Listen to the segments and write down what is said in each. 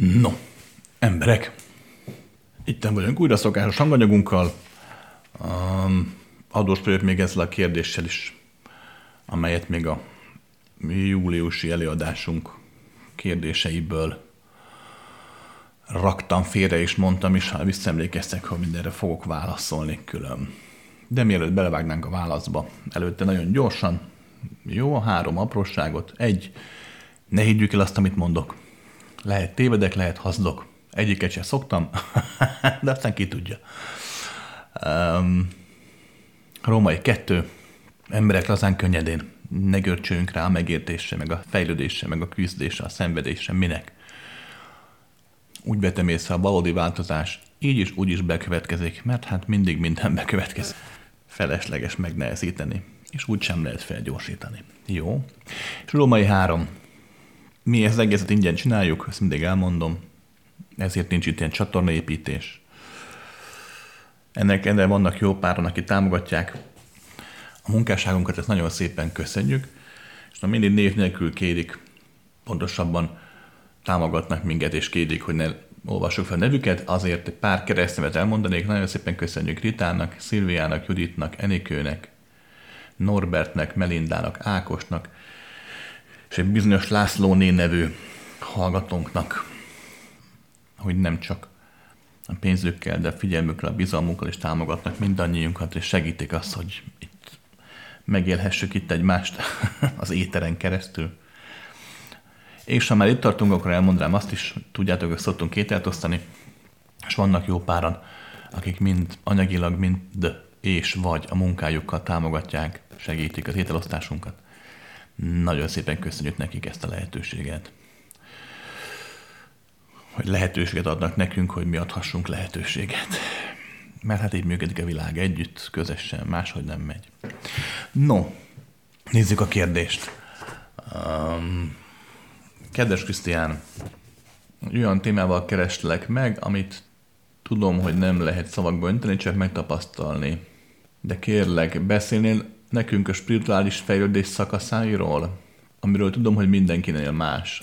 No, emberek, itt vagyunk újra szokásos hanganyagunkkal. Um, adós vagyok még ezzel a kérdéssel is, amelyet még a júliusi előadásunk kérdéseiből raktam félre, és mondtam is, ha visszaemlékeztek, hogy mindenre fogok válaszolni külön. De mielőtt belevágnánk a válaszba, előtte nagyon gyorsan, jó, a három apróságot. Egy, ne higgyük el azt, amit mondok. Lehet tévedek, lehet hazdok. Egyiket sem szoktam, de aztán ki tudja. Um, Római kettő, emberek lazán könnyedén, ne görcsöljünk rá a megértésre, meg a fejlődésre, meg a küzdésre, a szenvedésre, minek. Úgy vetem észre, a valódi változás így is úgy is bekövetkezik, mert hát mindig minden bekövetkezik. Felesleges megnehezíteni, és úgy sem lehet felgyorsítani. Jó. És Római három, mi ezt egészet ingyen csináljuk, ezt mindig elmondom, ezért nincs itt ilyen csatornaépítés. Ennek ennek vannak jó páran, akik támogatják a munkásságunkat, ezt nagyon szépen köszönjük, és na mindig név nélkül kérik, pontosabban támogatnak minket, és kérik, hogy ne olvassuk fel a nevüket, azért egy pár keresztnevet elmondanék, nagyon szépen köszönjük Ritának, Szilviának, Juditnak, Enikőnek, Norbertnek, Melindának, Ákosnak, és egy bizonyos László nevű hallgatónknak, hogy nem csak a pénzükkel, de a figyelmükkel, a bizalmunkkal is támogatnak mindannyiunkat, és segítik azt, hogy itt megélhessük itt egymást az éteren keresztül. És ha már itt tartunk, akkor elmondanám azt is, tudjátok, hogy szoktunk kételt osztani, és vannak jó páran, akik mind anyagilag, mind és vagy a munkájukkal támogatják, segítik az ételosztásunkat. Nagyon szépen köszönjük nekik ezt a lehetőséget. Hogy lehetőséget adnak nekünk, hogy mi adhassunk lehetőséget. Mert hát így működik a világ együtt, közösen, máshogy nem megy. No, nézzük a kérdést. Um, kedves Krisztián, olyan témával kereslek meg, amit tudom, hogy nem lehet szavakba önteni, csak megtapasztalni. De kérlek, beszélnél nekünk a spirituális fejlődés szakaszáiról, amiről tudom, hogy mindenkinél más.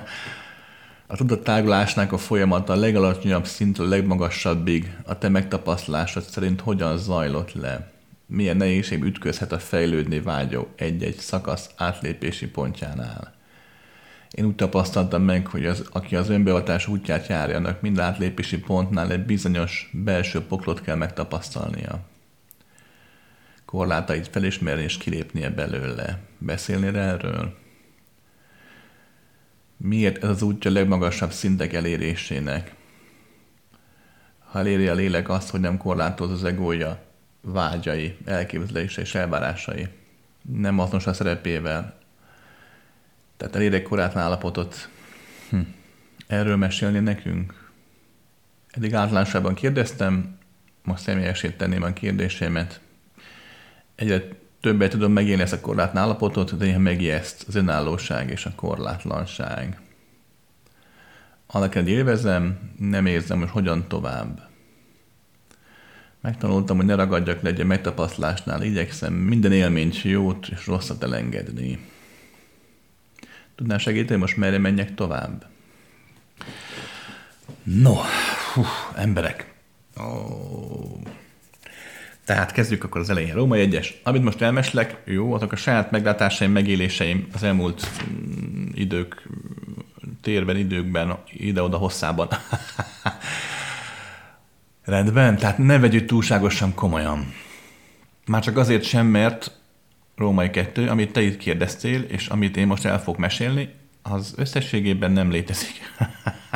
a tudattárulásnak a folyamata a legalacsonyabb szintről a legmagasabbig a te megtapasztalásod szerint hogyan zajlott le? Milyen nehézség ütközhet a fejlődni vágyó egy-egy szakasz átlépési pontjánál? Én úgy tapasztaltam meg, hogy az, aki az önbeavatás útját járja, annak mind átlépési pontnál egy bizonyos belső poklot kell megtapasztalnia korlátait felismerni és kilépnie belőle. Beszélnél erről? Miért ez az útja a legmagasabb szintek elérésének? Ha eléri a lélek azt, hogy nem korlátoz az egója, vágyai, elképzelése és elvárásai, nem azonos a szerepével, tehát elér egy korátlan állapotot, hm. erről mesélni nekünk? Eddig általánosában kérdeztem, most személyesét tenném a kérdésemet egyre többet tudom megélni ezt a korlátlan állapotot, de néha megijeszt az önállóság és a korlátlanság. Annak élvezem, nem érzem, hogy hogyan tovább. Megtanultam, hogy ne ragadjak le egy megtapasztalásnál, igyekszem minden élményt, jót és rosszat elengedni. Tudnál segíteni, most merre menjek tovább? No, hú, emberek. Oh. Tehát kezdjük akkor az elején. Római egyes. Amit most elmeslek, jó, azok a saját meglátásaim, megéléseim az elmúlt mm, idők, térben, időkben, ide-oda hosszában. Rendben, tehát ne vegyük túlságosan komolyan. Már csak azért sem, mert Római kettő, amit te itt kérdeztél, és amit én most el fogok mesélni, az összességében nem létezik.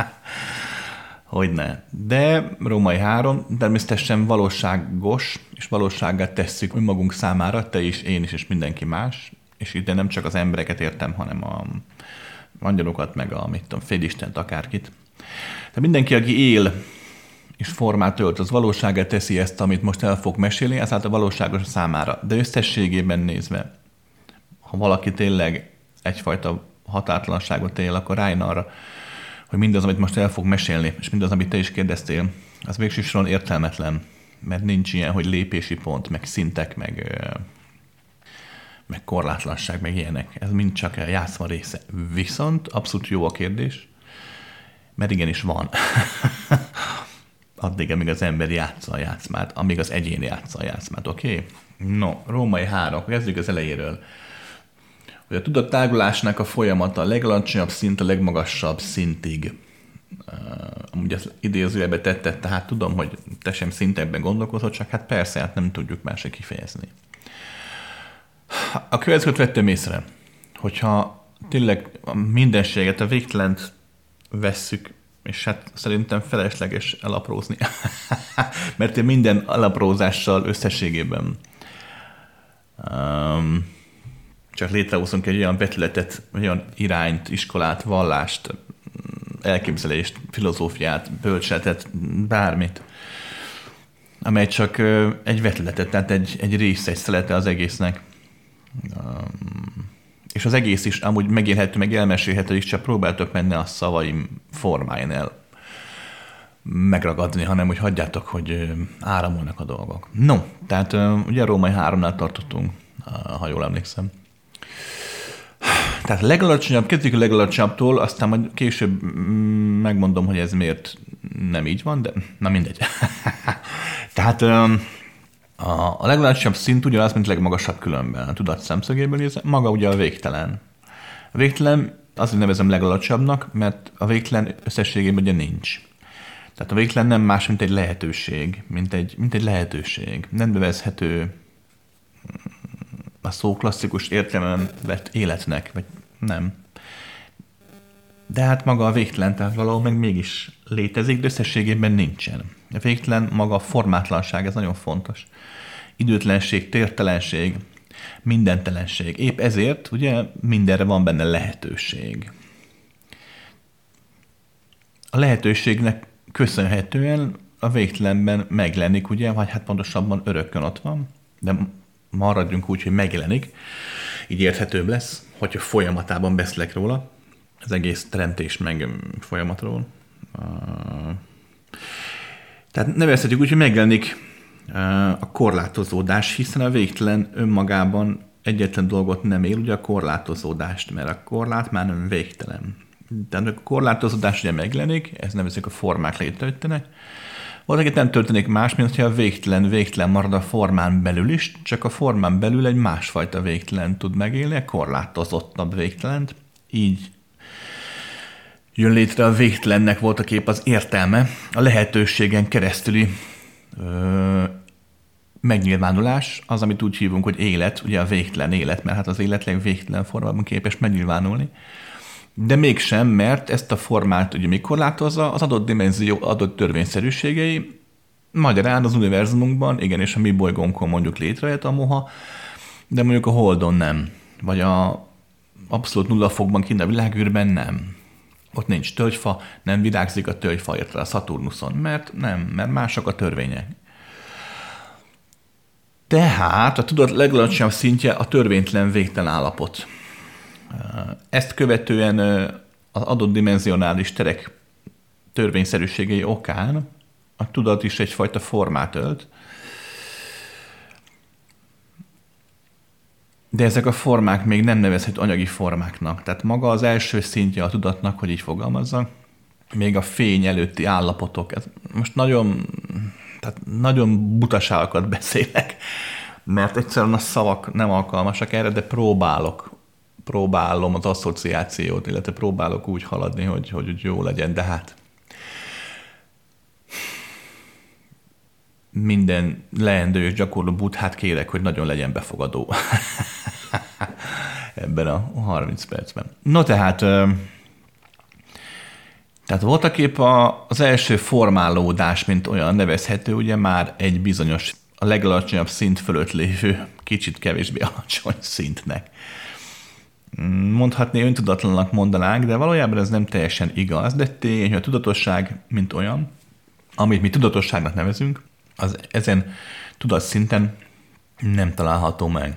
hogy ne. De Római 3 természetesen valóságos, és valóságát tesszük önmagunk számára, te is, én is, és mindenki más. És ide nem csak az embereket értem, hanem a angyalokat, meg a, mit tudom, félistent, akárkit. Tehát mindenki, aki él és formát ölt, az valóságát teszi ezt, amit most el fog mesélni, ezáltal valóságos a számára. De összességében nézve, ha valaki tényleg egyfajta határtlanságot él, akkor rájön arra, hogy mindaz, amit most el fog mesélni, és mindaz, amit te is kérdeztél, az végső soron értelmetlen, mert nincs ilyen, hogy lépési pont, meg szintek, meg, meg korlátlanság, meg ilyenek. Ez mind csak a játszma része. Viszont abszolút jó a kérdés, Mert igenis van. Addig, amíg az ember játsza a játszmát, amíg az egyén játsza a játszmát, oké? Okay? No, római három, kezdjük az elejéről. Hogy a tudattágulásnak a folyamata a legalacsonyabb szint a legmagasabb szintig. Amúgy ezt idézőjelbe tette, tehát tudom, hogy te sem szintekben gondolkozol, csak hát persze, hát nem tudjuk másra kifejezni. A következőt vettem észre, hogyha tényleg a mindenséget, a végtelent vesszük, és hát szerintem felesleges elaprózni, mert én minden alaprózással összességében um, csak létrehozunk egy olyan vetületet, olyan irányt, iskolát, vallást, elképzelést, filozófiát, bölcseletet, bármit, amely csak egy vetületet, tehát egy, egy része, egy szelete az egésznek. És az egész is amúgy megélhető, meg elmesélhető is, csak próbáltok menni a szavaim formáján el megragadni, hanem hogy hagyjátok, hogy áramolnak a dolgok. No, tehát ugye a római háromnál tartottunk, ha jól emlékszem. Tehát a legalacsonyabb, kezdjük a legalacsonyabbtól, aztán majd később mm, megmondom, hogy ez miért nem így van, de na mindegy. Tehát a, legalacsonyabb szint ugyanaz, mint a legmagasabb különben. A tudat szemszögéből nézve, maga ugye a végtelen. A végtelen azért nevezem legalacsonyabbnak, mert a végtelen összességében ugye nincs. Tehát a végtelen nem más, mint egy lehetőség, mint egy, mint egy lehetőség. Nem bevezhető a szó klasszikus értelemben vett életnek, vagy nem. De hát maga a végtelen, tehát valahol meg mégis létezik, de összességében nincsen. A végtelen maga a formátlanság, ez nagyon fontos. Időtlenség, tértelenség, mindentelenség. Épp ezért ugye mindenre van benne lehetőség. A lehetőségnek köszönhetően a végtelenben megjelenik, ugye, vagy hát pontosabban örökkön ott van, de maradjunk úgy, hogy megjelenik, így érthetőbb lesz, hogyha folyamatában beszélek róla, az egész teremtés meg folyamatról. Tehát nevezhetjük úgy, hogy megjelenik a korlátozódás, hiszen a végtelen önmagában egyetlen dolgot nem él, ugye a korlátozódást, mert a korlát már nem végtelen. Tehát a korlátozódás ugye megjelenik, ez nevezik a formák létrejöttenek, valaki nem történik más, mint hogyha a végtelen végtelen marad a formán belül is, csak a formán belül egy másfajta végtelen tud megélni, a korlátozottabb végtelent, így jön létre a végtelennek volt a kép az értelme, a lehetőségen keresztüli ö, megnyilvánulás, az, amit úgy hívunk, hogy élet, ugye a végtelen élet, mert hát az élet végtelen formában képes megnyilvánulni. De mégsem, mert ezt a formát ugye még korlátozza az adott dimenzió adott törvényszerűségei, magyarán az univerzumunkban, igen, és a mi bolygónkon mondjuk létrejött a moha, de mondjuk a Holdon nem, vagy a abszolút nulla fokban kint a világűrben nem. Ott nincs tölgyfa, nem virágzik a tölgyfa, érte a Szaturnuszon, mert nem, mert mások a törvények. Tehát a tudat legalacsonyabb szintje a törvénytelen végtelen állapot. Ezt követően az adott dimenzionális terek törvényszerűségei okán a tudat is egyfajta formát ölt, De ezek a formák még nem nevezhető anyagi formáknak. Tehát maga az első szintje a tudatnak, hogy így fogalmazza, még a fény előtti állapotok. Ez most nagyon, tehát nagyon butaságokat beszélek, mert egyszerűen a szavak nem alkalmasak erre, de próbálok, próbálom az asszociációt, illetve próbálok úgy haladni, hogy, hogy jó legyen, de hát minden leendő és gyakorló buthát kérek, hogy nagyon legyen befogadó ebben a 30 percben. No tehát, tehát voltak épp az első formálódás, mint olyan nevezhető, ugye már egy bizonyos, a legalacsonyabb szint fölött lévő, kicsit kevésbé alacsony szintnek. Mondhatni öntudatlanak mondanánk, de valójában ez nem teljesen igaz, de tény, hogy a tudatosság, mint olyan, amit mi tudatosságnak nevezünk, az ezen tudatszinten nem található meg.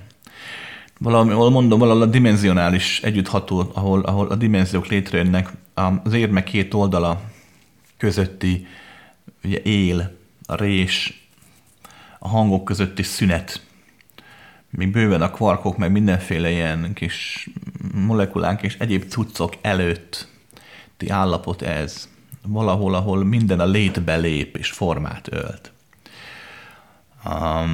Valahol mondom, valahol a dimenzionális együttható, ahol, ahol a dimenziók létrejönnek, az érme két oldala közötti ugye él, a rés, a hangok közötti szünet, még bőven a kvarkok, meg mindenféle ilyen kis molekulánk és egyéb cuccok előtti állapot ez. valahol, ahol minden a létbe lép és formát ölt.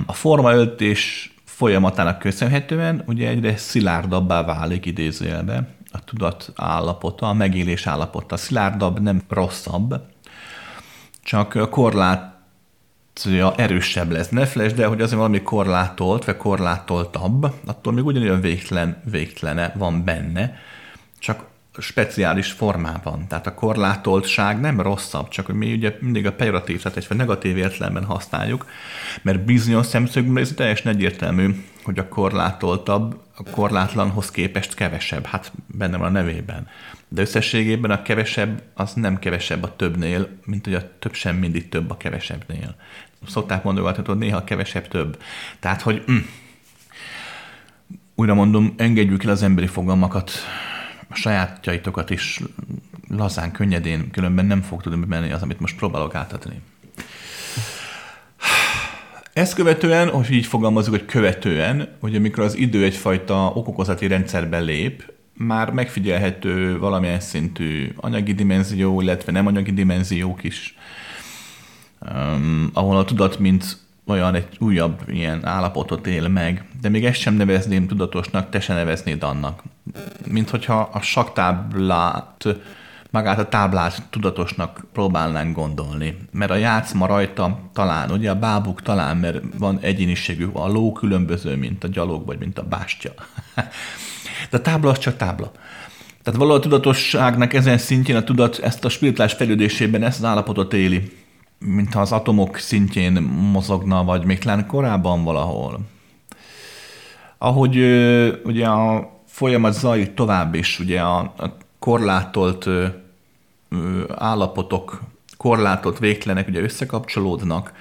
A formaöltés folyamatának köszönhetően ugye egyre szilárdabbá válik idézőjelbe a tudat állapota, a megélés állapota. Szilárdabb nem rosszabb, csak a korlátja erősebb lesz. Ne felejtsd el, hogy azért valami korlátolt, vagy korlátoltabb, attól még ugyanolyan végtelen, végtelene van benne, csak speciális formában. Tehát a korlátoltság nem rosszabb, csak hogy mi ugye mindig a pejoratív, tehát egy negatív értelemben használjuk, mert bizonyos szemszögből ez teljesen egyértelmű, hogy a korlátoltabb a korlátlanhoz képest kevesebb. Hát benne van a nevében. De összességében a kevesebb az nem kevesebb a többnél, mint hogy a több sem mindig több a kevesebbnél. Szokták mondogatni, hogy néha kevesebb több. Tehát, hogy mm, újra mondom, engedjük el az emberi fogalmakat, a sajátjaitokat is lazán, könnyedén, különben nem fog tudni menni az, amit most próbálok átadni. Ezt követően, hogy így fogalmazunk, hogy követően, hogy amikor az idő egyfajta okokozati rendszerbe lép, már megfigyelhető valamilyen szintű anyagi dimenzió, illetve nem anyagi dimenziók is, um, ahol a tudat mint olyan egy újabb ilyen állapotot él meg, de még ezt sem nevezném tudatosnak, te se neveznéd annak. Mint hogyha a saktáblát, magát a táblát tudatosnak próbálnánk gondolni. Mert a játszma rajta talán, ugye a bábuk talán, mert van egyéniségű, a ló különböző, mint a gyalog, vagy mint a bástya. De a tábla az csak tábla. Tehát valahol a tudatosságnak ezen szintjén a tudat ezt a spirituális fejlődésében ezt az állapotot éli mintha az atomok szintjén mozogna, vagy még talán korábban valahol. Ahogy ugye a folyamat zajlik tovább is, ugye a, a korlátolt állapotok, korlátolt végtelenek ugye összekapcsolódnak,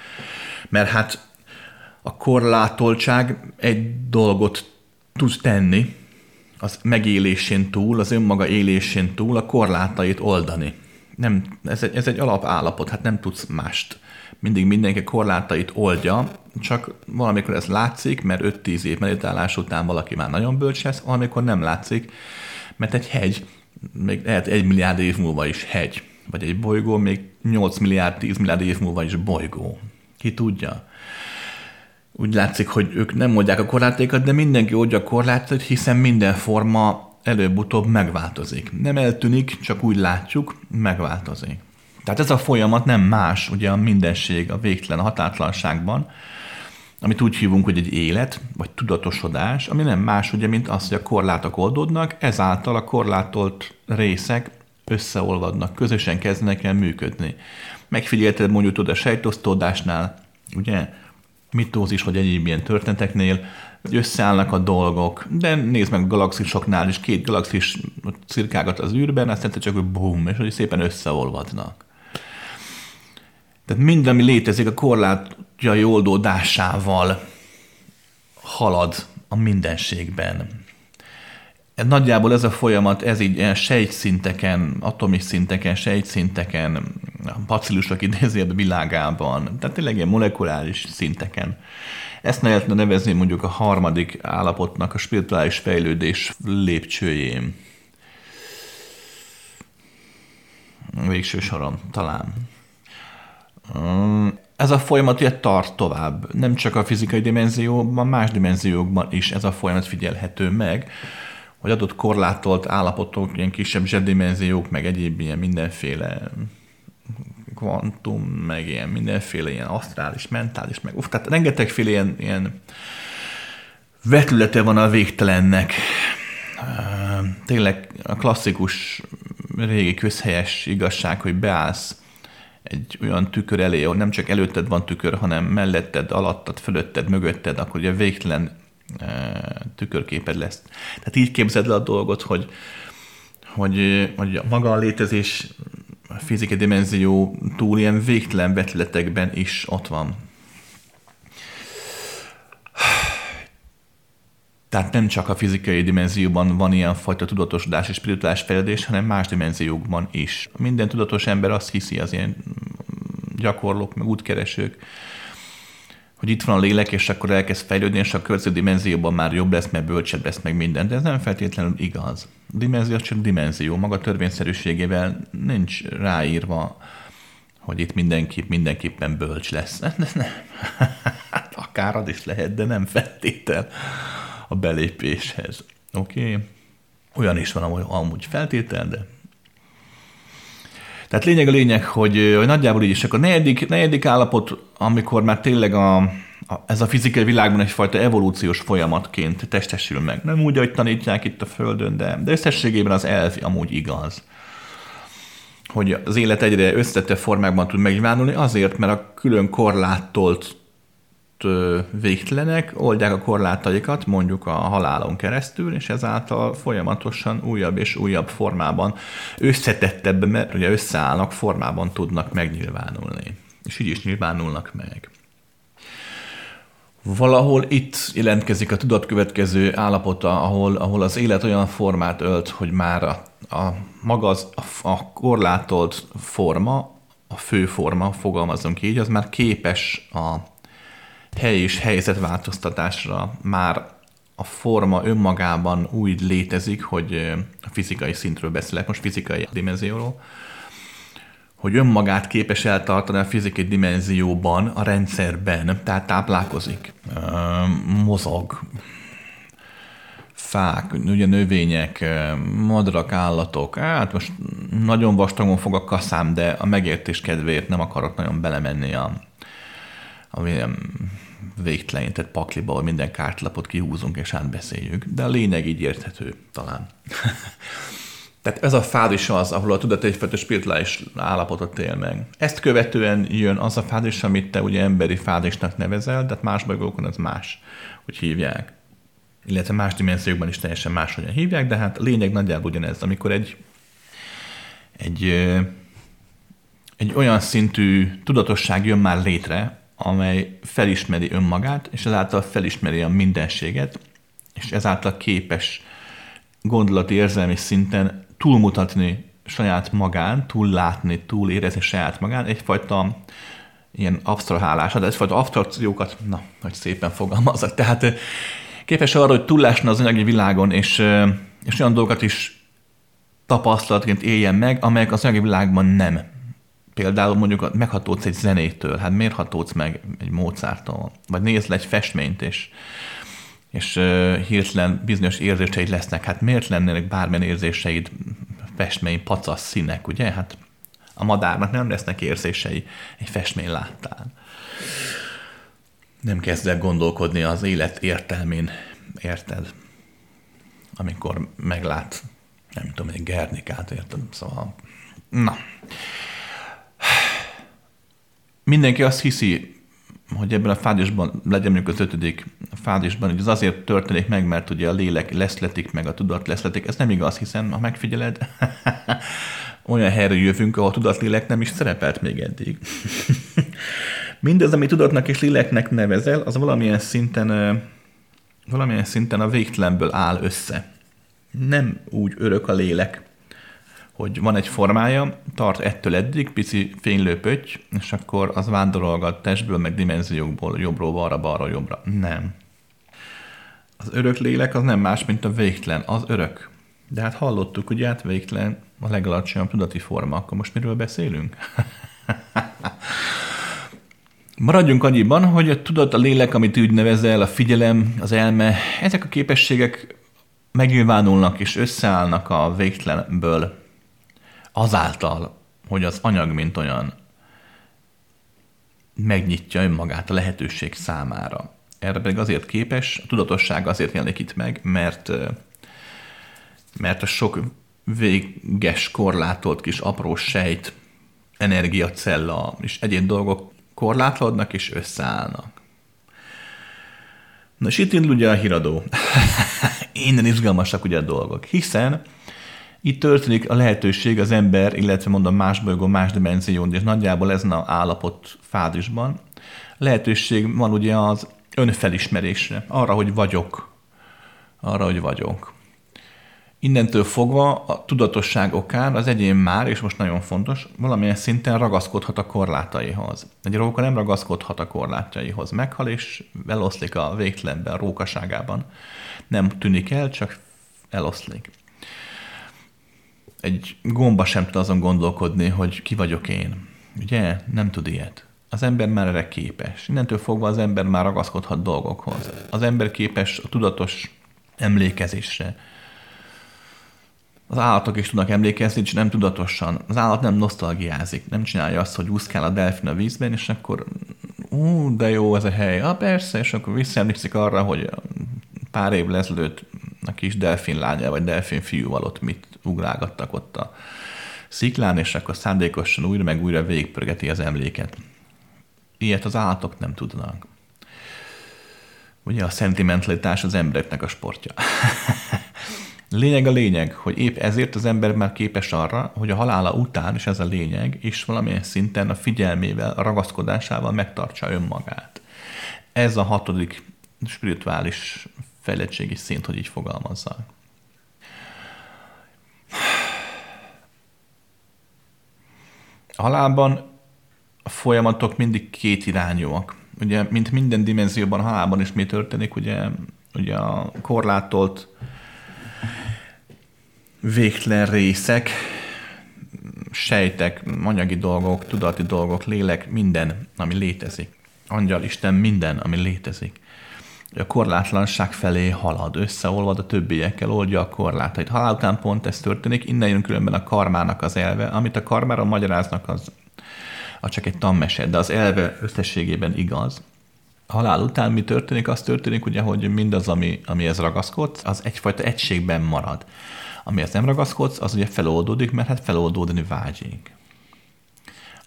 mert hát a korlátoltság egy dolgot tud tenni, az megélésén túl, az önmaga élésén túl a korlátait oldani nem, ez egy, ez egy alapállapot, hát nem tudsz mást. Mindig mindenki korlátait oldja, csak valamikor ez látszik, mert 5-10 év meditálás után valaki már nagyon bölcs lesz, valamikor nem látszik, mert egy hegy, még lehet egy milliárd év múlva is hegy, vagy egy bolygó még 8 milliárd, 10 milliárd év múlva is bolygó. Ki tudja? Úgy látszik, hogy ők nem mondják a korlátékat, de mindenki oldja a korlátot, hiszen minden forma előbb-utóbb megváltozik. Nem eltűnik, csak úgy látjuk, megváltozik. Tehát ez a folyamat nem más, ugye a mindenség, a végtelen a hatátlanságban, amit úgy hívunk, hogy egy élet, vagy tudatosodás, ami nem más, ugye, mint az, hogy a korlátok oldódnak, ezáltal a korlátolt részek összeolvadnak, közösen kezdenek el működni. Megfigyelted mondjuk tudod a sejtosztódásnál, ugye, mitózis vagy egyéb ilyen történeteknél, hogy összeállnak a dolgok, de nézd meg a galaxisoknál is, két galaxis cirkágat az űrben, aztán csak hogy bum, és hogy szépen összeolvadnak. Tehát minden, ami létezik, a korlátjai oldódásával halad a mindenségben. Nagyjából ez a folyamat, ez így sejtszinteken, atomis szinteken, sejtszinteken, bacillusok idézőjebb világában, tehát tényleg ilyen molekuláris szinteken ezt lehetne nevezni mondjuk a harmadik állapotnak a spirituális fejlődés lépcsőjén. Végső soron talán. Ez a folyamat ugye tart tovább. Nem csak a fizikai dimenzióban, más dimenziókban is ez a folyamat figyelhető meg, hogy adott korlátolt állapotok, ilyen kisebb zsebdimenziók, meg egyéb ilyen mindenféle kvantum, meg ilyen mindenféle ilyen asztrális, mentális, meg uff, tehát rengetegféle ilyen, ilyen vetülete van a végtelennek. Tényleg a klasszikus régi közhelyes igazság, hogy beállsz egy olyan tükör elé, ahol nem csak előtted van tükör, hanem melletted, alattad, fölötted, mögötted, akkor ugye végtelen tükörképed lesz. Tehát így képzeld le a dolgot, hogy, hogy, hogy maga a létezés a fizikai dimenzió túl ilyen végtelen vetületekben is ott van. Tehát nem csak a fizikai dimenzióban van ilyen fajta tudatosodás és spirituális fejlődés, hanem más dimenziókban is. Minden tudatos ember azt hiszi, az ilyen gyakorlók, meg útkeresők, hogy itt van a lélek, és akkor elkezd fejlődni, és a következő dimenzióban már jobb lesz, mert bölcsebb lesz meg minden. De ez nem feltétlenül igaz. A dimenzió csak dimenzió, maga törvényszerűségével nincs ráírva, hogy itt mindenki mindenképpen bölcs lesz. Hát akár az is lehet, de nem feltétel a belépéshez. Oké? Okay? Olyan is van amúgy, amúgy feltétel, de tehát lényeg a lényeg, hogy, hogy nagyjából így is. Akkor a negyedik, negyedik állapot, amikor már tényleg a, a, ez a fizikai világban egyfajta evolúciós folyamatként testesül meg. Nem úgy, ahogy tanítják itt a Földön, de, de összességében az elf amúgy igaz. Hogy az élet egyre összetett formákban tud megnyilvánulni, azért, mert a külön korlátolt végtelenek, oldják a korlátaikat mondjuk a halálon keresztül, és ezáltal folyamatosan újabb és újabb formában, összetettebb, mert ugye összeállnak, formában tudnak megnyilvánulni. És így is nyilvánulnak meg. Valahol itt jelentkezik a tudatkövetkező állapota, ahol, ahol az élet olyan formát ölt, hogy már a, a maga az, a, a korlátolt forma, a fő forma, fogalmazunk így, az már képes a hely és helyzetváltoztatásra már a forma önmagában úgy létezik, hogy a fizikai szintről beszélek, most fizikai dimenzióról, hogy önmagát képes eltartani a fizikai dimenzióban, a rendszerben, tehát táplálkozik, mozog, fák, ugye növények, madarak, állatok, hát most nagyon vastagon fog a kaszám, de a megértés kedvéért nem akarok nagyon belemenni a, a végtelen, tehát pakliba, ahol minden kártlapot kihúzunk és átbeszéljük, de a lényeg így érthető talán. Tehát ez a fázis az, ahol a tudat egyfajta spirituális állapotot él meg. Ezt követően jön az a fázis, amit te ugye emberi fázisnak nevezel, de hát más bolygókon ez más, hogy hívják. Illetve más dimenziókban is teljesen máshogyan hívják, de hát a lényeg nagyjából ugyanez, amikor egy, egy, egy olyan szintű tudatosság jön már létre, amely felismeri önmagát, és ezáltal felismeri a mindenséget, és ezáltal képes gondolati érzelmi szinten túlmutatni saját magán, túllátni, túlérezni saját magán, egyfajta ilyen absztrahálás, de egyfajta abstrakciókat, na, hogy szépen fogalmazok, tehát képes arra, hogy túllásna az anyagi világon, és, és olyan dolgokat is tapasztalatként éljen meg, amelyek az anyagi világban nem Például mondjuk meghatódsz egy zenétől, hát miért hatódsz meg egy Mozarttól? Vagy nézd le egy festményt, és, és uh, hirtelen bizonyos érzéseid lesznek. Hát miért lennének bármilyen érzéseid festmény, pacasz színek, ugye? Hát a madárnak nem lesznek érzései, egy festmény láttál. Nem kezd el gondolkodni az élet értelmén, érted? Amikor meglát, nem tudom, egy Gernikát, érted? Szóval, na mindenki azt hiszi, hogy ebben a fázisban legyen mondjuk az ötödik fázisban, hogy ez azért történik meg, mert ugye a lélek leszletik, meg a tudat leszletik. Ez nem igaz, hiszen ha megfigyeled, olyan helyre jövünk, ahol a tudatlélek nem is szerepelt még eddig. Mindez, ami tudatnak és léleknek nevezel, az valamilyen szinten, valamilyen szinten a végtelenből áll össze. Nem úgy örök a lélek, hogy van egy formája, tart ettől eddig, pici fénylő és akkor az vándorolgat testből, meg dimenziókból, jobbról balra, balra, jobbra. Nem. Az örök lélek az nem más, mint a végtelen, az örök. De hát hallottuk, hogy hát végtelen a legalacsonyabb tudati forma, akkor most miről beszélünk? Maradjunk annyiban, hogy a tudat, a lélek, amit úgy nevezel, a figyelem, az elme, ezek a képességek megnyilvánulnak és összeállnak a végtelenből azáltal, hogy az anyag, mint olyan megnyitja önmagát a lehetőség számára. Erre pedig azért képes, a tudatosság azért jelenik itt meg, mert, mert a sok véges, korlátolt kis apró sejt, energiacella és egyéb dolgok korlátlódnak és összeállnak. Na és itt indul ugye a híradó. Innen izgalmasak ugye a dolgok, hiszen itt történik a lehetőség az ember, illetve mondom más bolygón, más dimenzión, és nagyjából ezen az állapot fázisban lehetőség van ugye az önfelismerésre, arra, hogy vagyok, arra, hogy vagyok. Innentől fogva a tudatosság okán az egyén már, és most nagyon fontos, valamilyen szinten ragaszkodhat a korlátaihoz. Egy róka nem ragaszkodhat a korlátjaihoz. Meghal és eloszlik a végtelenben, a rókaságában. Nem tűnik el, csak eloszlik. Egy gomba sem tud azon gondolkodni, hogy ki vagyok én. Ugye? Nem tud ilyet. Az ember már erre képes. Innentől fogva az ember már ragaszkodhat dolgokhoz. Az ember képes a tudatos emlékezésre, az állatok is tudnak emlékezni, és nem tudatosan. Az állat nem nosztalgiázik, nem csinálja azt, hogy úszkál a delfin a vízben, és akkor ú, de jó ez a hely. Ah, persze, és akkor visszaemlékszik arra, hogy pár év ezelőtt a kis delfin lánya, vagy delfin fiúval ott mit ugrálgattak ott a sziklán, és akkor szándékosan újra meg újra végigpörgeti az emléket. Ilyet az állatok nem tudnak. Ugye a szentimentalitás az embereknek a sportja. Lényeg a lényeg, hogy épp ezért az ember már képes arra, hogy a halála után, és ez a lényeg, és valamilyen szinten a figyelmével, a ragaszkodásával megtartsa önmagát. Ez a hatodik spirituális fejlettségi szint, hogy így fogalmazzak. Halálban a folyamatok mindig két irányúak. Ugye, mint minden dimenzióban, halálban is mi történik, ugye, ugye a korlátolt végtelen részek, sejtek, anyagi dolgok, tudati dolgok, lélek, minden, ami létezik. Angyal, Isten, minden, ami létezik. A korlátlanság felé halad, összeolvad a többiekkel, oldja a korlátait. Halál után pont ez történik, innen jön különben a karmának az elve, amit a karmára magyaráznak, az, az csak egy tanmese, de az elve összességében igaz. Halál után mi történik? Az történik, ugye, hogy mindaz, ami, amihez ragaszkodsz, az egyfajta egységben marad. Amihez nem ragaszkodsz, az ugye feloldódik, mert hát feloldódni vágyik.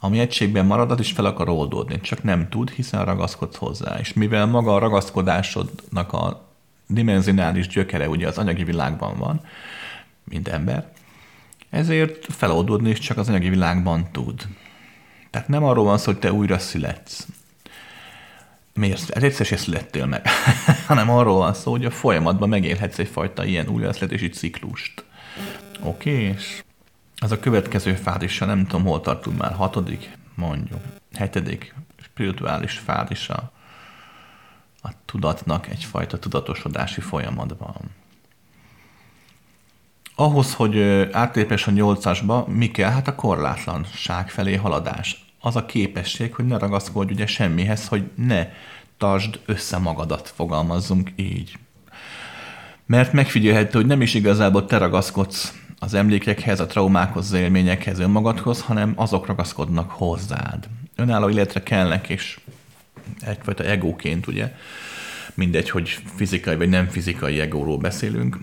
Ami egységben marad, az is fel akar oldódni, csak nem tud, hiszen ragaszkodsz hozzá. És mivel maga a ragaszkodásodnak a dimenzionális gyökere ugye az anyagi világban van, mint ember, ezért feloldódni is csak az anyagi világban tud. Tehát nem arról van szó, hogy te újra születsz. Miért? Ez egyszer se születtél meg. hanem arról van szó, hogy a folyamatban megélhetsz egyfajta ilyen újraszületési ciklust. Oké, és az a következő fázisa, nem tudom, hol tartunk már, hatodik, mondjuk, hetedik spirituális fázisa a tudatnak egyfajta tudatosodási folyamatban. Ahhoz, hogy átlépes a nyolcasba, mi kell? Hát a korlátlanság felé haladás. Az a képesség, hogy ne ragaszkodj ugye semmihez, hogy ne tartsd össze magadat, fogalmazzunk így. Mert megfigyelhető, hogy nem is igazából te ragaszkodsz az emlékekhez, a traumákhoz, az élményekhez, önmagadhoz, hanem azok ragaszkodnak hozzád. Önálló életre kellnek, és egyfajta egóként, ugye, mindegy, hogy fizikai vagy nem fizikai egóról beszélünk,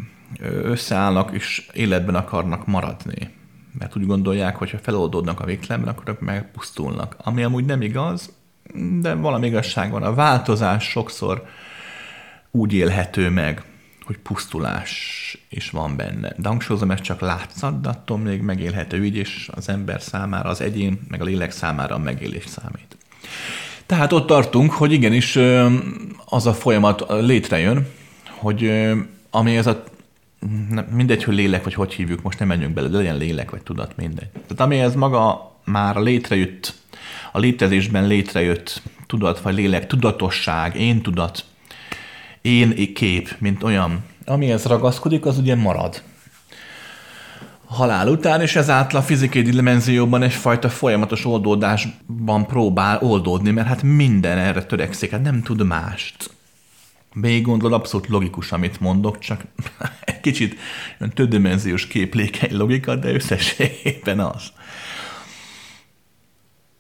összeállnak és életben akarnak maradni. Mert úgy gondolják, hogy ha feloldódnak a végtelenben, akkor megpusztulnak. Ami amúgy nem igaz, de valami igazság van. A változás sokszor úgy élhető meg, hogy pusztulás is van benne. De hangsúlyozom, ez csak látszat, de attól még megélhető ügy, és az ember számára, az egyén, meg a lélek számára a megélés számít. Tehát ott tartunk, hogy igenis az a folyamat létrejön, hogy ami ez a mindegy, hogy lélek, vagy hogy hívjuk, most nem menjünk bele, de legyen lélek, vagy tudat, mindegy. Tehát ami ez maga már létrejött, a létezésben létrejött tudat, vagy lélek, tudatosság, én tudat, én kép, mint olyan, amihez ragaszkodik, az ugye marad. Halál után, és ezáltal a fizikai dimenzióban egyfajta folyamatos oldódásban próbál oldódni, mert hát minden erre törekszik, hát nem tud mást. Még gondolod, abszolút logikus, amit mondok, csak egy kicsit többdimenziós képlékeny logika, de összességében az.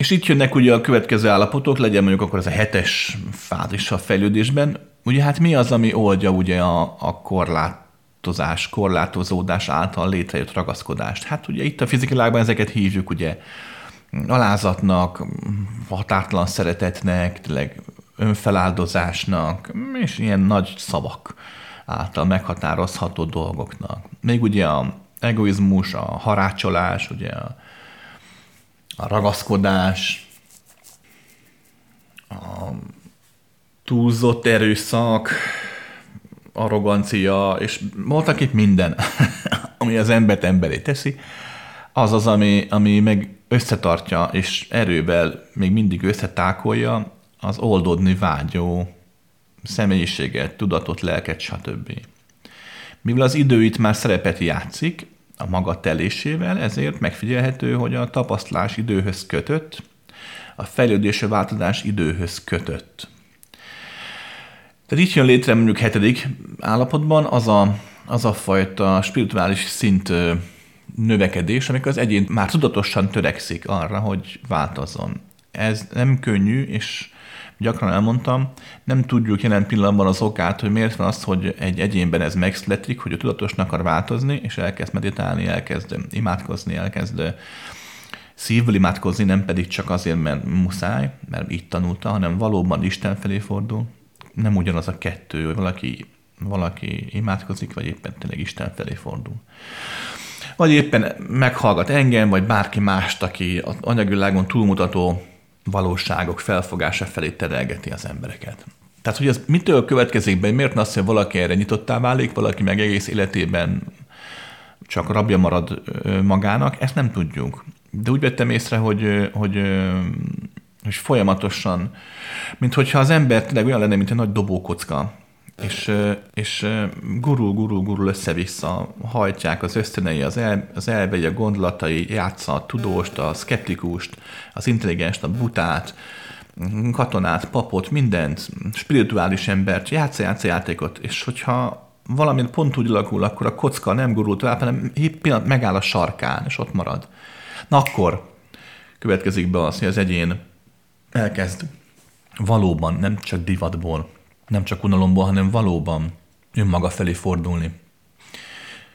És itt jönnek ugye a következő állapotok, legyen mondjuk akkor ez a hetes fázis a fejlődésben. Ugye hát mi az, ami oldja ugye a, a korlátozás, korlátozódás által létrejött ragaszkodást? Hát ugye itt a fizikai ezeket hívjuk ugye alázatnak, határtlan szeretetnek, tényleg önfeláldozásnak, és ilyen nagy szavak által meghatározható dolgoknak. Még ugye a egoizmus, a harácsolás, ugye a a ragaszkodás, a túlzott erőszak, arrogancia, és voltak itt minden, ami az embert emberé teszi, az az, ami, ami meg összetartja, és erővel még mindig összetákolja az oldódni vágyó személyiséget, tudatot, lelket, stb. Mivel az idő itt már szerepet játszik a maga telésével, ezért megfigyelhető, hogy a tapasztalás időhöz kötött, a fejlődés a változás időhöz kötött. Tehát itt jön létre mondjuk hetedik állapotban az a, az a fajta spirituális szint növekedés, amikor az egyén már tudatosan törekszik arra, hogy változzon. Ez nem könnyű, és gyakran elmondtam, nem tudjuk jelen pillanatban az okát, hogy miért van az, hogy egy egyénben ez megszületik, hogy a tudatosnak akar változni, és elkezd meditálni, elkezd imádkozni, elkezd szívből imádkozni, nem pedig csak azért, mert muszáj, mert így tanulta, hanem valóban Isten felé fordul. Nem ugyanaz a kettő, hogy valaki, valaki imádkozik, vagy éppen tényleg Isten felé fordul. Vagy éppen meghallgat engem, vagy bárki mást, aki az anyagvilágon túlmutató valóságok felfogása felé terelgeti az embereket. Tehát, hogy ez mitől következik be, miért azt, hogy valaki erre nyitottá válik, valaki meg egész életében csak rabja marad magának, ezt nem tudjuk. De úgy vettem észre, hogy, hogy, hogy folyamatosan, mint hogyha az ember tényleg olyan lenne, mint egy nagy dobókocka, és, és gurul, gurul, gurul össze-vissza, hajtják az ösztönei, az, el, az elvei, a gondolatai, játsza a tudóst, a szkeptikust, az intelligenst, a butát, katonát, papot, mindent, spirituális embert, játsza, játsza játékot, és hogyha valami pont úgy alakul, akkor a kocka nem gurul tovább, hanem pillanat megáll a sarkán, és ott marad. Na akkor következik be az, hogy az egyén elkezd valóban, nem csak divatból, nem csak unalomból, hanem valóban önmaga felé fordulni.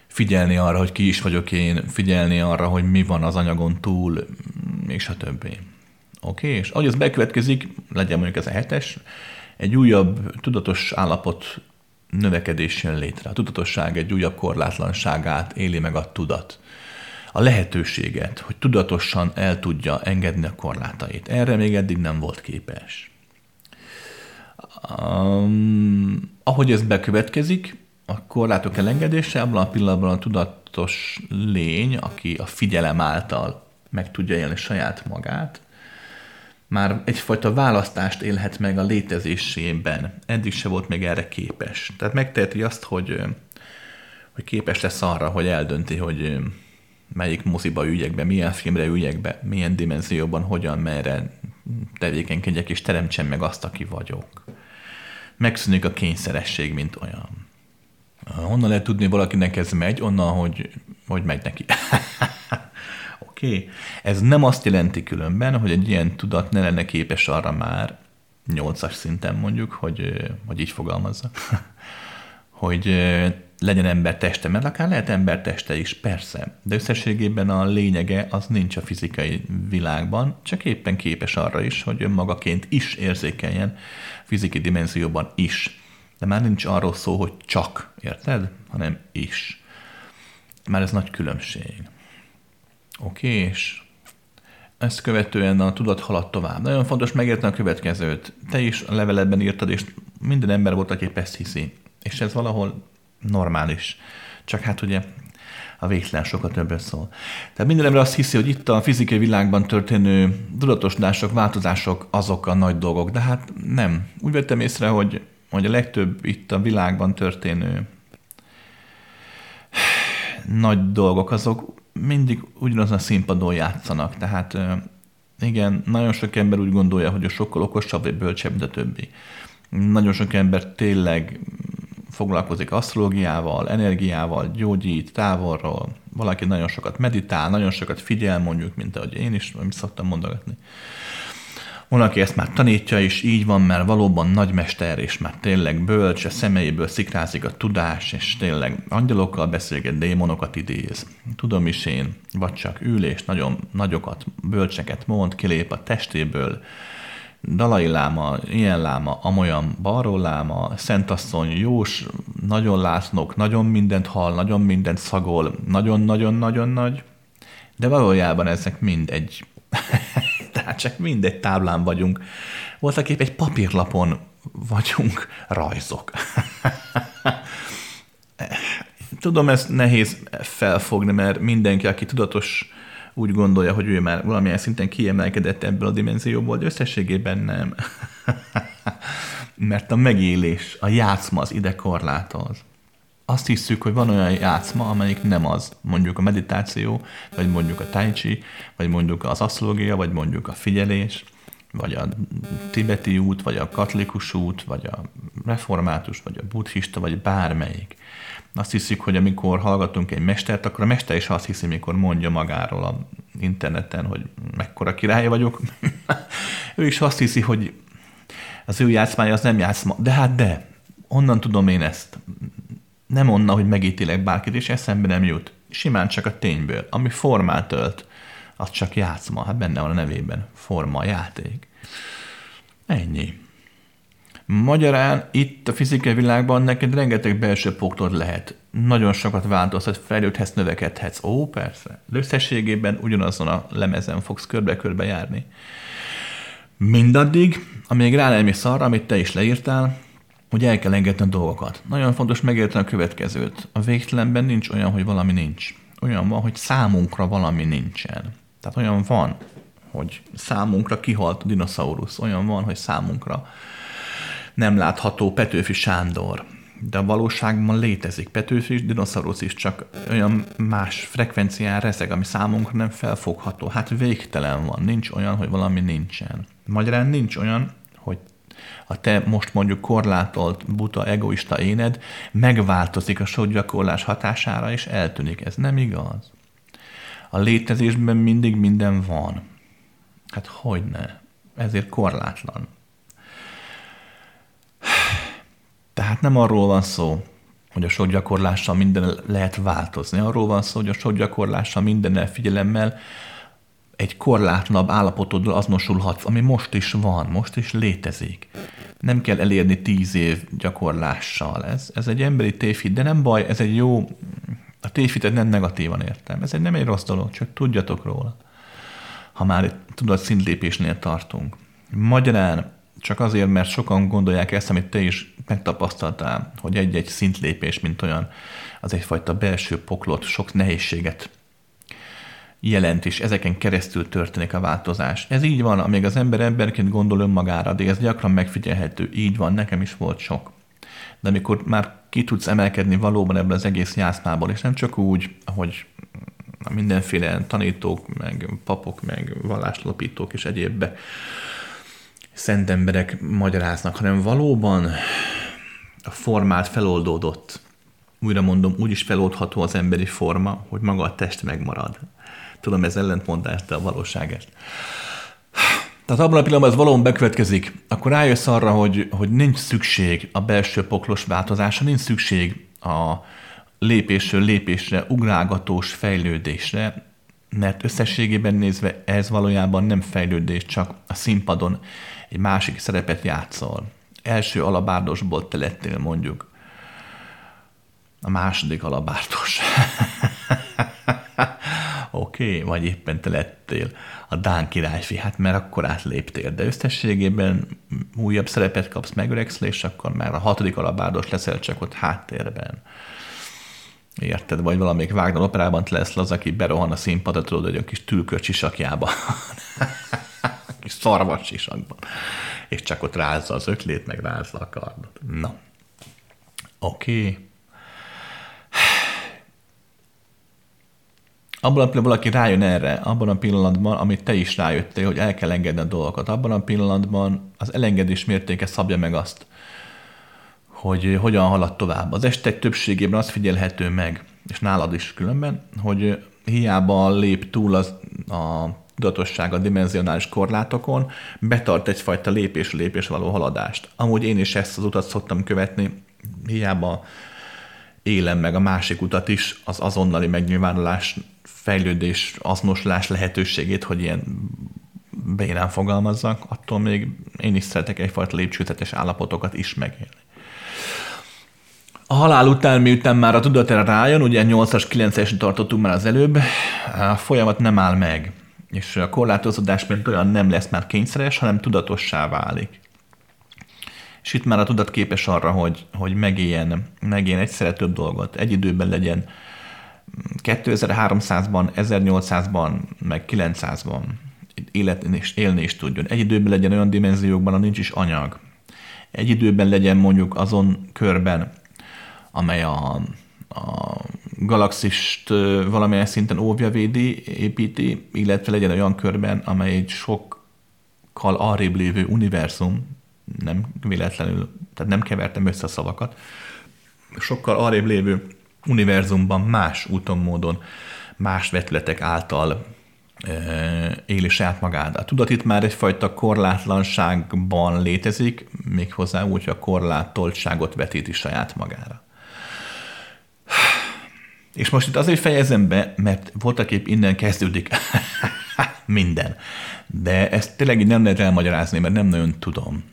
Figyelni arra, hogy ki is vagyok én, figyelni arra, hogy mi van az anyagon túl, és a többi. Oké? És ahogy ez bekövetkezik, legyen mondjuk ez a hetes, egy újabb tudatos állapot növekedés jön létre. A tudatosság egy újabb korlátlanságát éli meg a tudat. A lehetőséget, hogy tudatosan el tudja engedni a korlátait. Erre még eddig nem volt képes. Um, ahogy ez bekövetkezik, a korlátok elengedése, abban a pillanatban a tudatos lény, aki a figyelem által meg tudja élni saját magát, már egyfajta választást élhet meg a létezésében. Eddig se volt még erre képes. Tehát megteheti azt, hogy, hogy képes lesz arra, hogy eldönti, hogy melyik moziba ügyek be, milyen filmre ügyek be, milyen dimenzióban, hogyan, merre tevékenykedjek, és teremtsen meg azt, aki vagyok megszűnik a kényszeresség, mint olyan. Honnan lehet tudni, valakinek ez megy? Onnan, hogy, hogy megy neki. Oké. Okay. Ez nem azt jelenti különben, hogy egy ilyen tudat ne lenne képes arra már, nyolcas szinten mondjuk, hogy, hogy így fogalmazza, hogy legyen ember teste, mert akár lehet ember teste is, persze, de összességében a lényege az nincs a fizikai világban, csak éppen képes arra is, hogy önmagaként is érzékeljen fiziki dimenzióban is. De már nincs arról szó, hogy csak, érted? Hanem is. Már ez nagy különbség. Oké, és ezt követően a tudat halad tovább. Nagyon fontos megérteni a következőt. Te is a leveledben írtad, és minden ember volt, aki ezt hiszi. És ez valahol normális. Csak hát ugye a végtelen sokat többet szól. Tehát minden ember azt hiszi, hogy itt a fizikai világban történő tudatosodások, változások azok a nagy dolgok, de hát nem. Úgy vettem észre, hogy, hogy a legtöbb itt a világban történő nagy dolgok, azok mindig ugyanazon a színpadon játszanak. Tehát igen, nagyon sok ember úgy gondolja, hogy a sokkal okosabb vagy bölcsebb, a többi. Nagyon sok ember tényleg foglalkozik asztrológiával, energiával, gyógyít távolról, valaki nagyon sokat meditál, nagyon sokat figyel mondjuk, mint ahogy én is amit szoktam mondogatni. Valaki ezt már tanítja is, így van, mert valóban nagymester, és már tényleg bölcs, a szemeiből szikrázik a tudás, és tényleg angyalokkal beszélget, démonokat idéz. Tudom is én, vagy csak ül, nagyon nagyokat, bölcseket mond, kilép a testéből, Dalai láma, ilyen láma, amolyan balról láma, Szentasszony, Jós, nagyon látnok, nagyon mindent hall, nagyon mindent szagol, nagyon-nagyon-nagyon nagy, de valójában ezek mind egy, tehát csak mind egy táblán vagyunk. Voltak épp egy papírlapon vagyunk rajzok. Tudom, ez nehéz felfogni, mert mindenki, aki tudatos, úgy gondolja, hogy ő már valamilyen szinten kiemelkedett ebből a dimenzióból, de összességében nem. mert a megélés, a játszma az ide korlátoz. Azt hiszük, hogy van olyan játszma, amelyik nem az. Mondjuk a meditáció, vagy mondjuk a tai chi, vagy mondjuk az asztrológia, vagy mondjuk a figyelés, vagy a tibeti út, vagy a katolikus út, vagy a református, vagy a buddhista, vagy bármelyik. Azt hiszik, hogy amikor hallgatunk egy mestert, akkor a mester is azt hiszi, mikor mondja magáról a interneten, hogy mekkora király vagyok. ő is azt hiszi, hogy az ő játszmája az nem játszma. De hát de, onnan tudom én ezt. Nem onnan, hogy megítélek bárkit, és eszembe nem jut. Simán csak a tényből. Ami formát ölt, az csak játszma. Hát benne van a nevében. Forma, játék. Ennyi. Magyarán itt a fizikai világban neked rengeteg belső poktod lehet. Nagyon sokat változhat, fejlődhetsz, növekedhetsz. Ó, persze. De összességében ugyanazon a lemezen fogsz körbe-körbe járni. Mindaddig, amíg rá nem arra, amit te is leírtál, hogy el kell engedni a dolgokat. Nagyon fontos megérteni a következőt. A végtelenben nincs olyan, hogy valami nincs. Olyan van, hogy számunkra valami nincsen. Tehát olyan van, hogy számunkra kihalt a dinoszaurusz. Olyan van, hogy számunkra nem látható Petőfi Sándor. De a valóságban létezik Petőfi és dinoszaurusz is, csak olyan más frekvencián rezeg, ami számunkra nem felfogható. Hát végtelen van, nincs olyan, hogy valami nincsen. Magyarán nincs olyan, hogy a te most mondjuk korlátolt, buta, egoista éned megváltozik a sógyakorlás hatására, és eltűnik. Ez nem igaz. A létezésben mindig minden van. Hát hogy ne? Ezért korlátlan. Tehát nem arról van szó, hogy a sok gyakorlással minden lehet változni. Arról van szó, hogy a sok gyakorlással minden figyelemmel egy korlátlanabb állapotoddal azonosulhatsz, ami most is van, most is létezik. Nem kell elérni tíz év gyakorlással. Ez, ez egy emberi tévhit, de nem baj, ez egy jó, a tévhitet nem negatívan értem. Ez egy nem egy rossz dolog, csak tudjatok róla. Ha már tudod, szintlépésnél tartunk. Magyarán csak azért, mert sokan gondolják ezt, amit te is megtapasztaltál, hogy egy-egy szintlépés, mint olyan, az egyfajta belső poklot, sok nehézséget jelent, és ezeken keresztül történik a változás. Ez így van, amíg az ember emberként gondol önmagára, de ez gyakran megfigyelhető. Így van, nekem is volt sok. De amikor már ki tudsz emelkedni valóban ebből az egész játszmából, és nem csak úgy, hogy mindenféle tanítók, meg papok, meg valláslapítók és egyébbe szent emberek magyaráznak, hanem valóban a formát feloldódott. Újra mondom, úgy is feloldható az emberi forma, hogy maga a test megmarad. Tudom, ez ellentmondás, de a valóság ez. Tehát abban a pillanatban ez valóban bekövetkezik, akkor rájössz arra, hogy, hogy nincs szükség a belső poklos változásra, nincs szükség a lépésről lépésre, ugrálgatós fejlődésre, mert összességében nézve ez valójában nem fejlődés, csak a színpadon egy másik szerepet játszol. Első alabárdosból te lettél mondjuk. A második alabárdos. Oké, okay, vagy éppen te lettél a Dán királyfi, hát mert akkor átléptél, de összességében újabb szerepet kapsz, megöregszl, és akkor már a hatodik alabárdos leszel csak ott háttérben. Érted? Vagy valamelyik Wagner operában te lesz az, aki berohan a színpadra, tudod, hogy a kis tülkör csisakjába. kis szarvas csisakban. És csak ott rázza az öklét, meg rázza a kardot. Na. Oké. Abban a pillanatban valaki rájön erre, abban a pillanatban, amit te is rájöttél, hogy el kell engedni a dolgokat, abban a pillanatban az elengedés mértéke szabja meg azt, hogy hogyan halad tovább. Az estek többségében az figyelhető meg, és nálad is különben, hogy hiába lép túl az, a tudatosság a dimenzionális korlátokon, betart egyfajta lépés-lépés való haladást. Amúgy én is ezt az utat szoktam követni, hiába élem meg a másik utat is, az azonnali megnyilvánulás, fejlődés, azonosulás lehetőségét, hogy ilyen bénán fogalmazzak, attól még én is szeretek egyfajta lépcsőtetes állapotokat is megélni. A halál után, miután már a tudat erre rájön, ugye 8-as, 9-es tartottunk már az előbb, a folyamat nem áll meg, és a korlátozódás mint olyan nem lesz már kényszeres, hanem tudatossá válik. és itt már a tudat képes arra, hogy, hogy megéljen, megéljen egyszerre több dolgot, egy időben legyen 2300-ban, 1800-ban, meg 900-ban életni és élni is tudjon. Egy időben legyen olyan dimenziókban, ahol nincs is anyag. Egy időben legyen mondjuk azon körben, amely a, a galaxist valamilyen szinten óvja, védi, építi, illetve legyen olyan körben, amely egy sokkal arrébb lévő univerzum, nem véletlenül, tehát nem kevertem össze a szavakat, sokkal arrébb lévő univerzumban más úton, módon, más vetületek által éli saját magát. A tudat itt már egyfajta korlátlanságban létezik, méghozzá úgy, hogy a korlátoltságot vetíti saját magára. És most itt azért fejezem be, mert voltak épp innen kezdődik minden. De ezt tényleg így nem lehet elmagyarázni, mert nem nagyon tudom.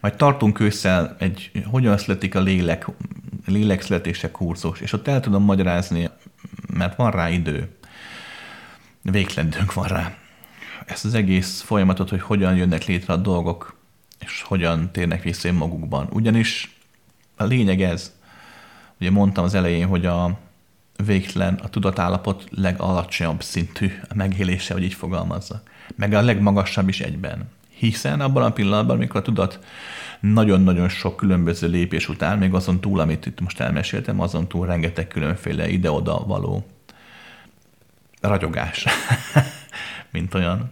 Majd tartunk ősszel egy hogyan születik a lélek, lélek születése kurzus, és ott el tudom magyarázni, mert van rá idő. Végtelen van rá. Ezt az egész folyamatot, hogy hogyan jönnek létre a dolgok, és hogyan térnek vissza magukban. Ugyanis a lényeg ez, ugye mondtam az elején, hogy a végtelen, a tudatállapot legalacsonyabb szintű a megélése, hogy így fogalmazza. Meg a legmagasabb is egyben. Hiszen abban a pillanatban, amikor a tudat nagyon-nagyon sok különböző lépés után, még azon túl, amit itt most elmeséltem, azon túl rengeteg különféle ide-oda való ragyogás, mint olyan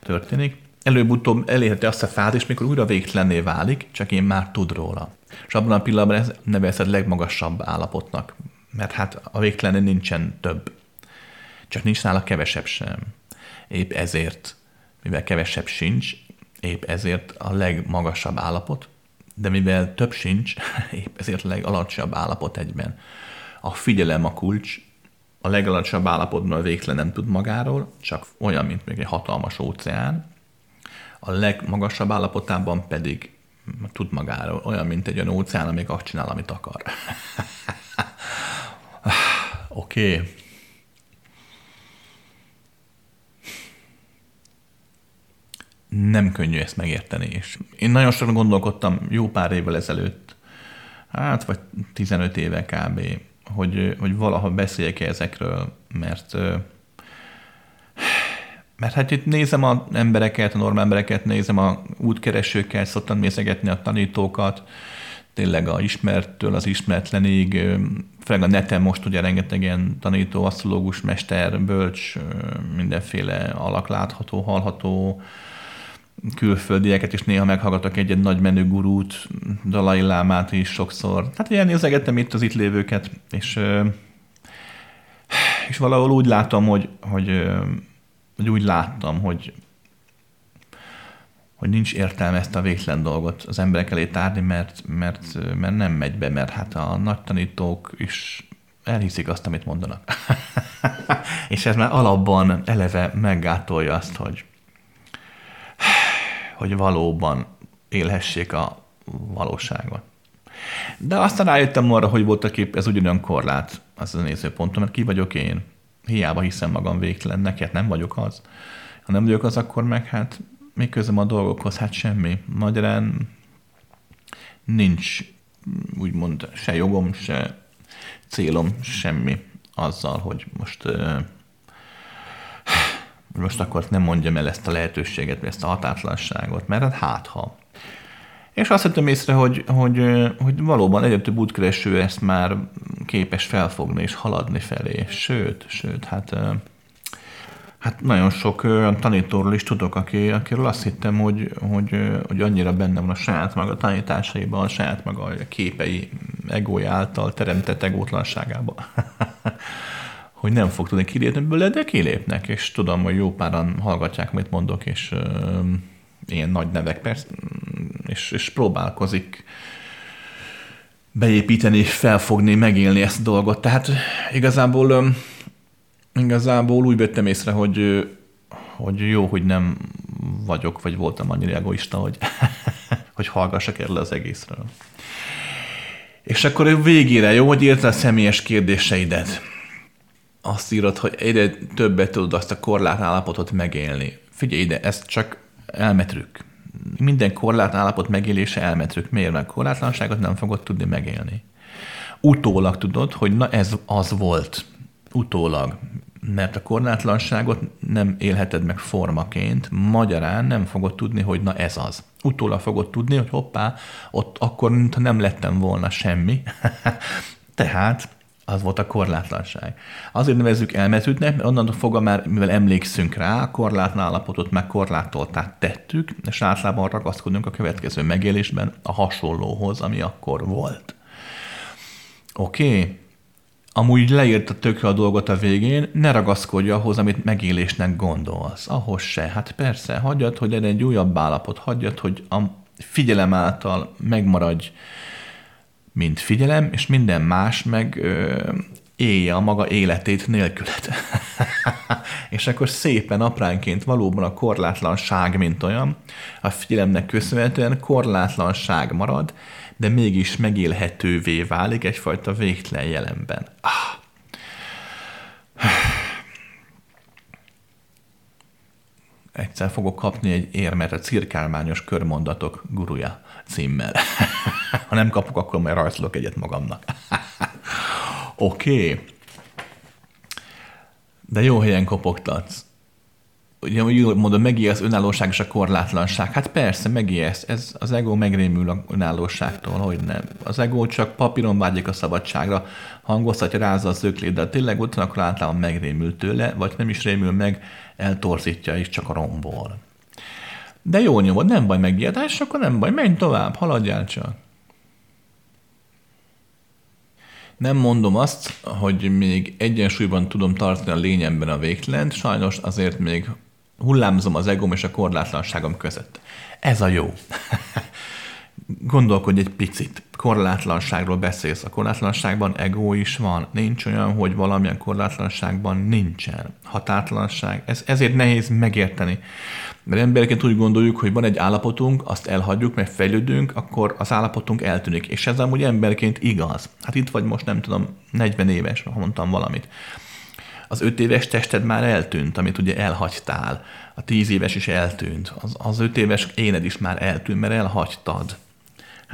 történik. Előbb-utóbb elérheti azt a fázist, mikor újra végtelenné válik, csak én már tud róla. És abban a pillanatban ez nevezhet legmagasabb állapotnak, mert hát a végtelen nincsen több. Csak nincs nála kevesebb sem. Épp ezért, mivel kevesebb sincs, épp ezért a legmagasabb állapot, de mivel több sincs, épp ezért a legalacsonyabb állapot egyben. A figyelem a kulcs, a legalacsonyabb állapotban a végtelen nem tud magáról, csak olyan, mint még egy hatalmas óceán, a legmagasabb állapotában pedig tud magáról, olyan, mint egy olyan óceán, amik azt csinál, amit akar. Oké. okay. nem könnyű ezt megérteni. És én nagyon sokan gondolkodtam jó pár évvel ezelőtt, hát vagy 15 éve kb., hogy, hogy valaha beszéljek ezekről, mert mert hát itt nézem a embereket, a normál embereket, nézem a útkeresőket, szoktam nézegetni a tanítókat, tényleg a ismertől az ismeretlenig, főleg a neten most ugye rengeteg ilyen tanító, asztrológus, mester, bölcs, mindenféle alak látható, hallható, külföldieket is néha meghallgatok egy-egy nagy menő gurút, Dalai Lámát is sokszor. Tehát ilyen nézegettem itt az itt lévőket, és, és valahol úgy látom, hogy, hogy, hogy úgy láttam, hogy, hogy nincs értelme ezt a végtelen dolgot az emberek elé tárni, mert, mert, mert nem megy be, mert hát a nagy tanítók is elhiszik azt, amit mondanak. és ez már alapban eleve meggátolja azt, hogy, hogy valóban élhessék a valóságot. De aztán rájöttem arra, hogy voltak épp ez ugyanolyan korlát, az a nézőpontom, mert ki vagyok én. Hiába hiszem magam végtelennek, hát nem vagyok az. Ha nem vagyok az, akkor meg hát mi közöm a dolgokhoz? Hát semmi. Magyarán nincs úgymond se jogom, se célom, semmi azzal, hogy most most akkor nem mondjam el ezt a lehetőséget, vagy ezt a hatátlanságot, mert hát hát ha. És azt hittem észre, hogy, hogy, hogy valóban egyre több útkereső ezt már képes felfogni és haladni felé. Sőt, sőt, hát, hát nagyon sok olyan tanítóról is tudok, aki, akiről azt hittem, hogy, hogy, hogy annyira benne van a saját maga tanításaiban, a saját maga képei egója által teremtett egótlanságában. hogy nem fog tudni kilépni belőle, de kilépnek, és tudom, hogy jó páran hallgatják, amit mondok, és ilyen nagy nevek persze, és, és próbálkozik beépíteni, felfogni, megélni ezt a dolgot. Tehát igazából, igazából úgy vettem észre, hogy, hogy jó, hogy nem vagyok, vagy voltam annyira egoista, hogy, hogy hallgassak erről az egészről. És akkor végére, jó, hogy írtál személyes kérdéseidet azt írod, hogy egyre többet tudod azt a korlátállapotot megélni. Figyelj ide, ez csak elmetrük. minden korlátlan állapot megélése elmetrük. Miért? Mert korlátlanságot nem fogod tudni megélni. Utólag tudod, hogy na ez az volt. Utólag. Mert a korlátlanságot nem élheted meg formaként, magyarán nem fogod tudni, hogy na ez az. Utólag fogod tudni, hogy hoppá, ott akkor mintha nem lettem volna semmi. Tehát az volt a korlátlanság. Azért nevezzük elmetűtnek, mert onnantól fogva már, mivel emlékszünk rá, a korlátlan állapotot meg korlátoltát tettük, és általában ragaszkodunk a következő megélésben a hasonlóhoz, ami akkor volt. Oké? Okay. Amúgy leírta tökre a dolgot a végén, ne ragaszkodj ahhoz, amit megélésnek gondolsz. Ahhoz se. Hát persze, hagyjad, hogy legyen egy újabb állapot, hagyjad, hogy a figyelem által megmaradj mint figyelem, és minden más meg ö, élje a maga életét nélküled. és akkor szépen apránként valóban a korlátlanság, mint olyan, a figyelemnek köszönhetően korlátlanság marad, de mégis megélhetővé válik egyfajta végtelen jelenben. Ah. Egyszer fogok kapni egy érmet a cirkálmányos körmondatok guruja címmel. ha nem kapok, akkor majd rajzolok egyet magamnak. Oké. okay. De jó helyen kopogtatsz. Ugye, úgy mondom, megijeszt önállóság és a korlátlanság. Hát persze, megijeszt. Ez, az ego megrémül a önállóságtól, hogy nem. Az ego csak papíron vágyik a szabadságra, hangoztatja, rázza az öklét, de tényleg utána akkor általában megrémül tőle, vagy nem is rémül meg, eltorzítja is csak a rombol. De jó nyomod, nem baj megijedás, akkor nem baj, menj tovább, haladjál csak. Nem mondom azt, hogy még egyensúlyban tudom tartani a lényemben a végtelent, sajnos azért még hullámzom az egóm és a korlátlanságom között. Ez a jó. Gondolkodj egy picit. Korlátlanságról beszélsz. A korlátlanságban ego is van. Nincs olyan, hogy valamilyen korlátlanságban nincsen. Határtlanság. Ez, ezért nehéz megérteni. Mert emberként úgy gondoljuk, hogy van egy állapotunk, azt elhagyjuk, mert fejlődünk, akkor az állapotunk eltűnik. És ez amúgy emberként igaz. Hát itt vagy most, nem tudom, 40 éves, ha mondtam valamit. Az 5 éves tested már eltűnt, amit ugye elhagytál. A 10 éves is eltűnt. Az, az 5 éves éned is már eltűnt, mert elhagytad.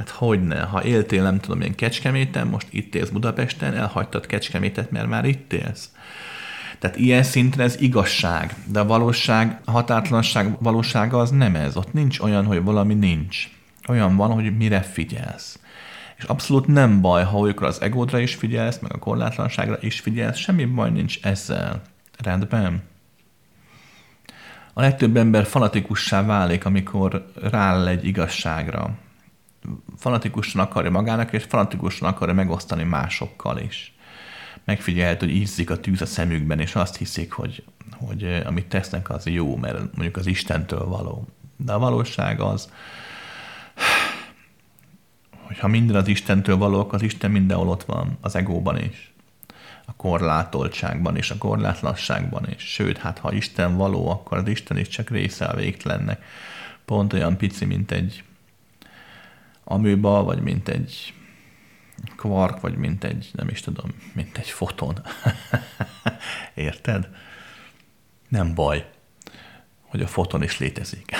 Hát hogyne, ha éltél, nem tudom én, Kecskeméten, most itt élsz Budapesten, elhagytad Kecskemétet, mert már itt élsz. Tehát ilyen szinten ez igazság, de a valóság, a határtlanság valósága az nem ez. Ott nincs olyan, hogy valami nincs. Olyan van, hogy mire figyelsz. És abszolút nem baj, ha olykor az egódra is figyelsz, meg a korlátlanságra is figyelsz, semmi baj nincs ezzel. Rendben. A legtöbb ember fanatikussá válik, amikor ráll egy igazságra. Fanatikusan akarja magának, és fanatikusan akarja megosztani másokkal is megfigyelhet, hogy ízzik a tűz a szemükben, és azt hiszik, hogy, hogy eh, amit tesznek, az jó, mert mondjuk az Istentől való. De a valóság az, hogy ha minden az Istentől való, akkor az Isten mindenhol ott van, az egóban is, a korlátoltságban és a korlátlasságban is. Sőt, hát ha Isten való, akkor az Isten is csak része a végtelennek. Pont olyan pici, mint egy amőba, vagy mint egy kvark, vagy mint egy, nem is tudom, mint egy foton. Érted? Nem baj, hogy a foton is létezik.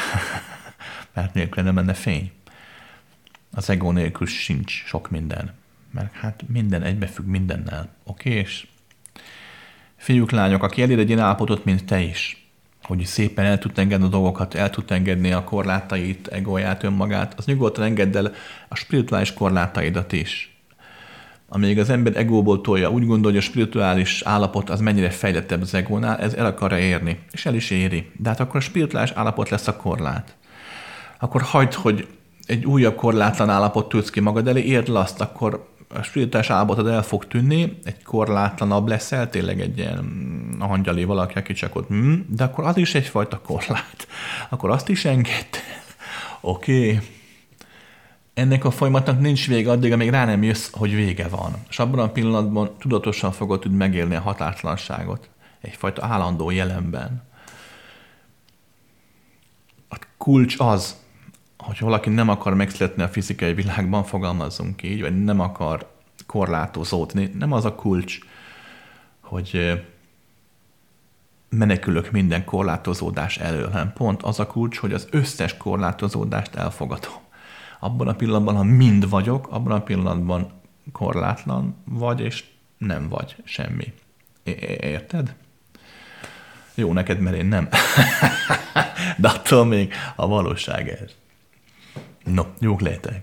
Mert nélkül nem menne fény. Az ego nélkül sincs sok minden. Mert hát minden egybefügg mindennel. Oké? És fiúk, lányok, aki elér egy ilyen állapotot, mint te is, hogy szépen el tud engedni a dolgokat, el tud engedni a korlátait, egóját, önmagát, az nyugodtan engedd el a spirituális korlátaidat is amíg az ember egóból tolja, úgy gondolja, hogy a spirituális állapot az mennyire fejlettebb az egónál, ez el akarja érni, és el is éri. De hát akkor a spirituális állapot lesz a korlát. Akkor hagyd, hogy egy újabb korlátlan állapot tűz ki magad elé, érd azt, akkor a spirituális állapotod el fog tűnni, egy korlátlanabb leszel, tényleg egy ilyen angyali valaki, aki csak ott, mm, de akkor az is egyfajta korlát. Akkor azt is engedd. Oké. Okay ennek a folyamatnak nincs vége addig, amíg rá nem jössz, hogy vége van. És abban a pillanatban tudatosan fogod tudni megélni a határtlanságot. Egyfajta állandó jelenben. A kulcs az, hogy valaki nem akar megszületni a fizikai világban, fogalmazzunk így, vagy nem akar korlátozódni, nem az a kulcs, hogy menekülök minden korlátozódás elől, hanem pont az a kulcs, hogy az összes korlátozódást elfogadom. Abban a pillanatban, ha mind vagyok, abban a pillanatban korlátlan vagy, és nem vagy semmi. Érted? Jó neked, mert én nem. De attól még a valóság ez. No, juhlietei.